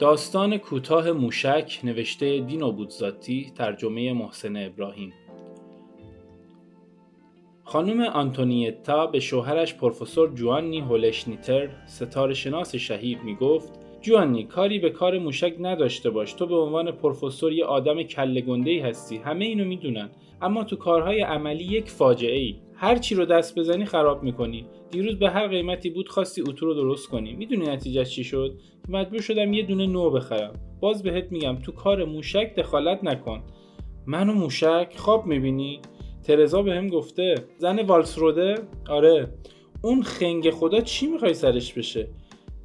داستان کوتاه موشک نوشته دینو بودزاتی ترجمه محسن ابراهیم. خانم آنتونیتا به شوهرش پروفسور جوانی هولشنیتر ستاره شناس شهیر می گفت جوانی کاری به کار موشک نداشته باش. تو به عنوان پروفسور یه آدم کله گنده هستی. همه اینو می‌دونن. اما تو کارهای عملی یک فاجعه ای هر چی رو دست بزنی خراب می‌کنی. دیروز به هر قیمتی بود خواستی اتو رو درست کنی. می‌دونی نتیجه چی شد؟ مجبور شدم یه دونه نو بخرم. باز بهت میگم تو کار موشک دخالت نکن. منو موشک خواب می‌بینی؟ ترزا به هم گفته زن والسروده؟ آره. اون خنگ خدا چی می‌خوای سرش بشه؟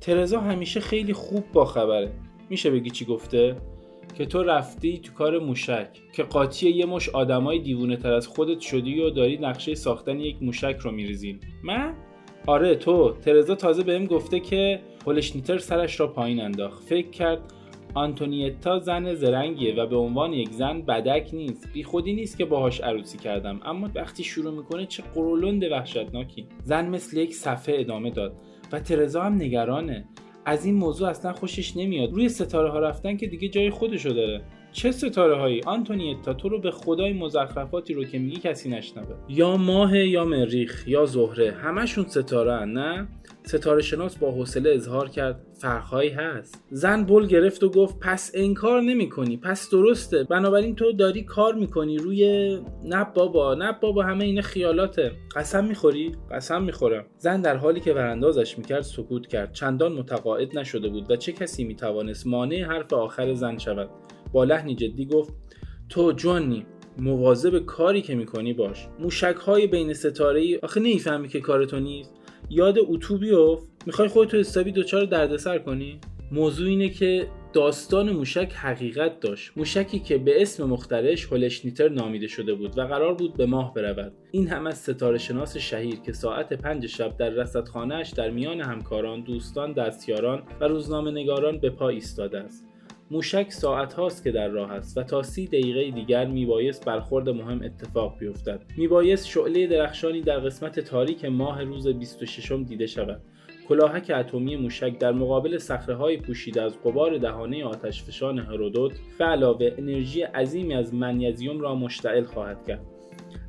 ترزا همیشه خیلی خوب با خبره. میشه بگی چی گفته؟ که تو رفتی تو کار موشک که قاطی یه مش آدمای دیوونه تر از خودت شدی و داری نقشه ساختن یک موشک رو میریزین من؟ آره تو. ترزا تازه بهم گفته که هولشنیتر سرش را پایین انداخت. فکر کرد آنتونیتا زن زرنگیه و به عنوان یک زن بدک نیست. بی خودی نیست که باهاش عروسی کردم. اما وقتی شروع می‌کنه چه قرولند وحشتناکی. زن مثل یک صفحه ادامه داد. و ترزا هم نگرانه. از این موضوع اصلا خوشش نمیاد. روی ستاره ها رفتن که دیگه جای خودشو داره. چه ستاره هایی آنتونیتا تو رو به خدای مزخرفاتی رو که میگی کسی نشنوه؟ یا ماه یا مریخ یا زهره همشون ستاره نه؟ ستاره شناس با حوصله اظهار کرد فرقهایی هست. زن بل گرفت و گفت پس انکار نمی کنی پس درسته. بنابراین تو داری کار می‌کنی روی نه بابا نه بابا همه این خیالاته. قسم می‌خوری؟ قسم می‌خورم. زن در حالی که وراندازش می‌کرد سکوت کرد. چندان متقاعد نشده بود و چه کسی می‌توانست مانع حرف آخر زن شود؟ با لحنی جدی گفت تو جوانی مواظب کاری که می‌کنی باش. موشک های بین ستاره ای آخه نمی‌فهمی که کار تو نیست. یاد اتو بیفت می‌خوای خودتو حسابی دچار دردسر کنی؟ موضوع اینه که داستان موشک حقیقت داشت. موشکی که به اسم مخترش هولشنیتر نامیده شده بود و قرار بود به ماه برود. این هم از ستاره شناس شهیر که ساعت پنج شب در رصدخانهاش در میان همکاران دوستان دستیاران و روزنامه نگاران به پا ایستاده است. موشک ساعت هاست که در راه است و تا سی دقیقه دیگر میبایست برخورد مهم اتفاق بیفتد. میبایست شعله درخشانی در قسمت تاریک ماه روز 26 دیده شود. کلاهک اتمی موشک در مقابل های پوشیده از قبار دهانه آتشفشان هرودوت به علاوه انرژی عظیمی از منیزیوم را مشتعل خواهد کرد.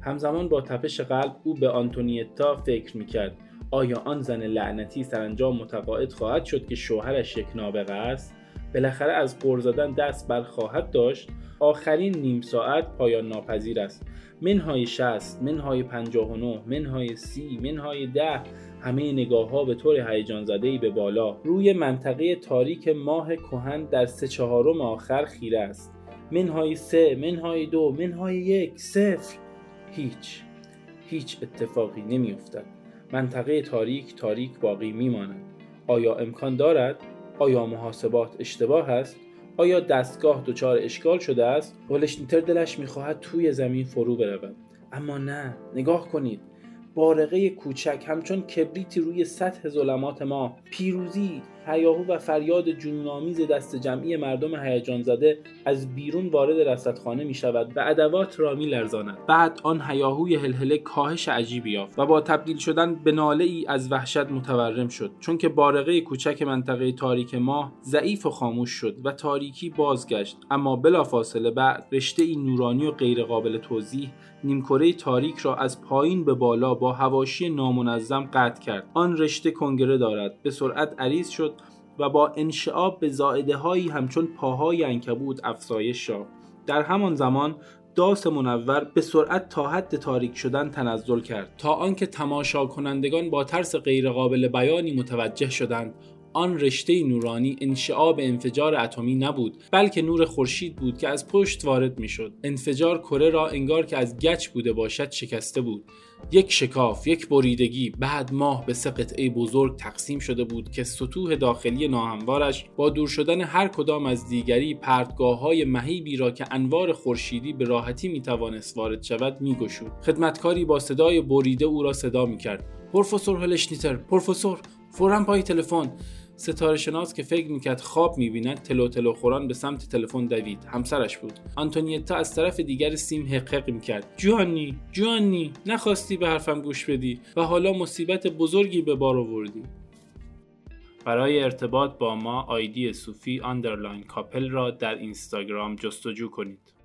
همزمان با تپش قلب او به آنتونیتا فکر می‌کرد. آیا آن زن لعنتی سرانجام متقاعد خواهد شد که شوهرش یک نابغه است؟ بالاخره از قر زدن دست بر خواهد داشت آخرین نیم ساعت پایان ناپذیر است. منهای 60 منهای 59 منهای 30 منهای 10 همه نگاه ها به طور هیجان زده ای به بالا. روی منطقه تاریک ماه کهن در سه چهارم آخر خیره است. منهای سه منهای دو منهای یک صفر. هیچ هیچ اتفاقی نمیافتد. منطقه تاریک تاریک باقی میماند. آیا امکان دارد؟ آیا محاسبات اشتباه است؟ آیا دستگاه دچار اشکال شده است؟ ولشنیتر دلش می‌خواهد توی زمین فرو برود. اما نه نگاه کنید. بارقه کوچک همچون کبریتی روی سطح ظلمات ما پیروزی هیاهو و فریاد جنونآمیز دست جمعی مردم هیجان زده از بیرون وارد رصدخانه می شود و ادوات را می لرزاند بعد آن هیاهوی هلهله کاهش عجیبی یافت و با تبدیل شدن به ناله ای از وحشت متورم شد چون که بارقه کوچک منطقه تاریک ماه ضعیف و خاموش شد و تاریکی بازگشت. اما بلافاصله بعد رشته ای نورانی و غیرقابل توضیح نیمکره تاریک را از پایین به بالا با هواشی نامنظم قطع کرد. آن رشته کنگره دارد. به سرعت عریض شد و با انشعاب به زائده هایی همچون پاهای انکبود افزایش یافت. در همان زمان داس منور به سرعت تا حد تاریک شدن تنزل کرد. تا آنکه تماشا کنندگان با ترس غیرقابل بیانی متوجه شدند آن رشته نورانی انشعاب انفجار اتمی نبود بلکه نور خورشید بود که از پشت وارد می‌شد. انفجار کره را انگار که از گچ بوده باشد شکسته بود. یک شکاف یک بریدگی بعد ماه به سه قطعه بزرگ تقسیم شده بود که سطوح داخلی ناهموارش با دور شدن هر کدام از دیگری پرتگاه های مهیبی را که انوار خورشیدی به راحتی می‌توانست وارد شود میگشود. خدمتکاری با صدای بریده او را صدا می‌کرد. پروفسور هلشنیتر پروفسور فورا پای تلفن. ستاره شناس که فکر می‌کرد خواب می‌بیند تلو تلو خوران به سمت تلفن دوید. همسرش بود. آنتونیتا از طرف دیگر سیم حقق می‌کرد. جوانی جوانی نخواستی به حرفم گوش بدی و حالا مصیبت بزرگی به بار آوردی. برای ارتباط با ما ID صوفی underline کاپل را در اینستاگرام جستجو کنید.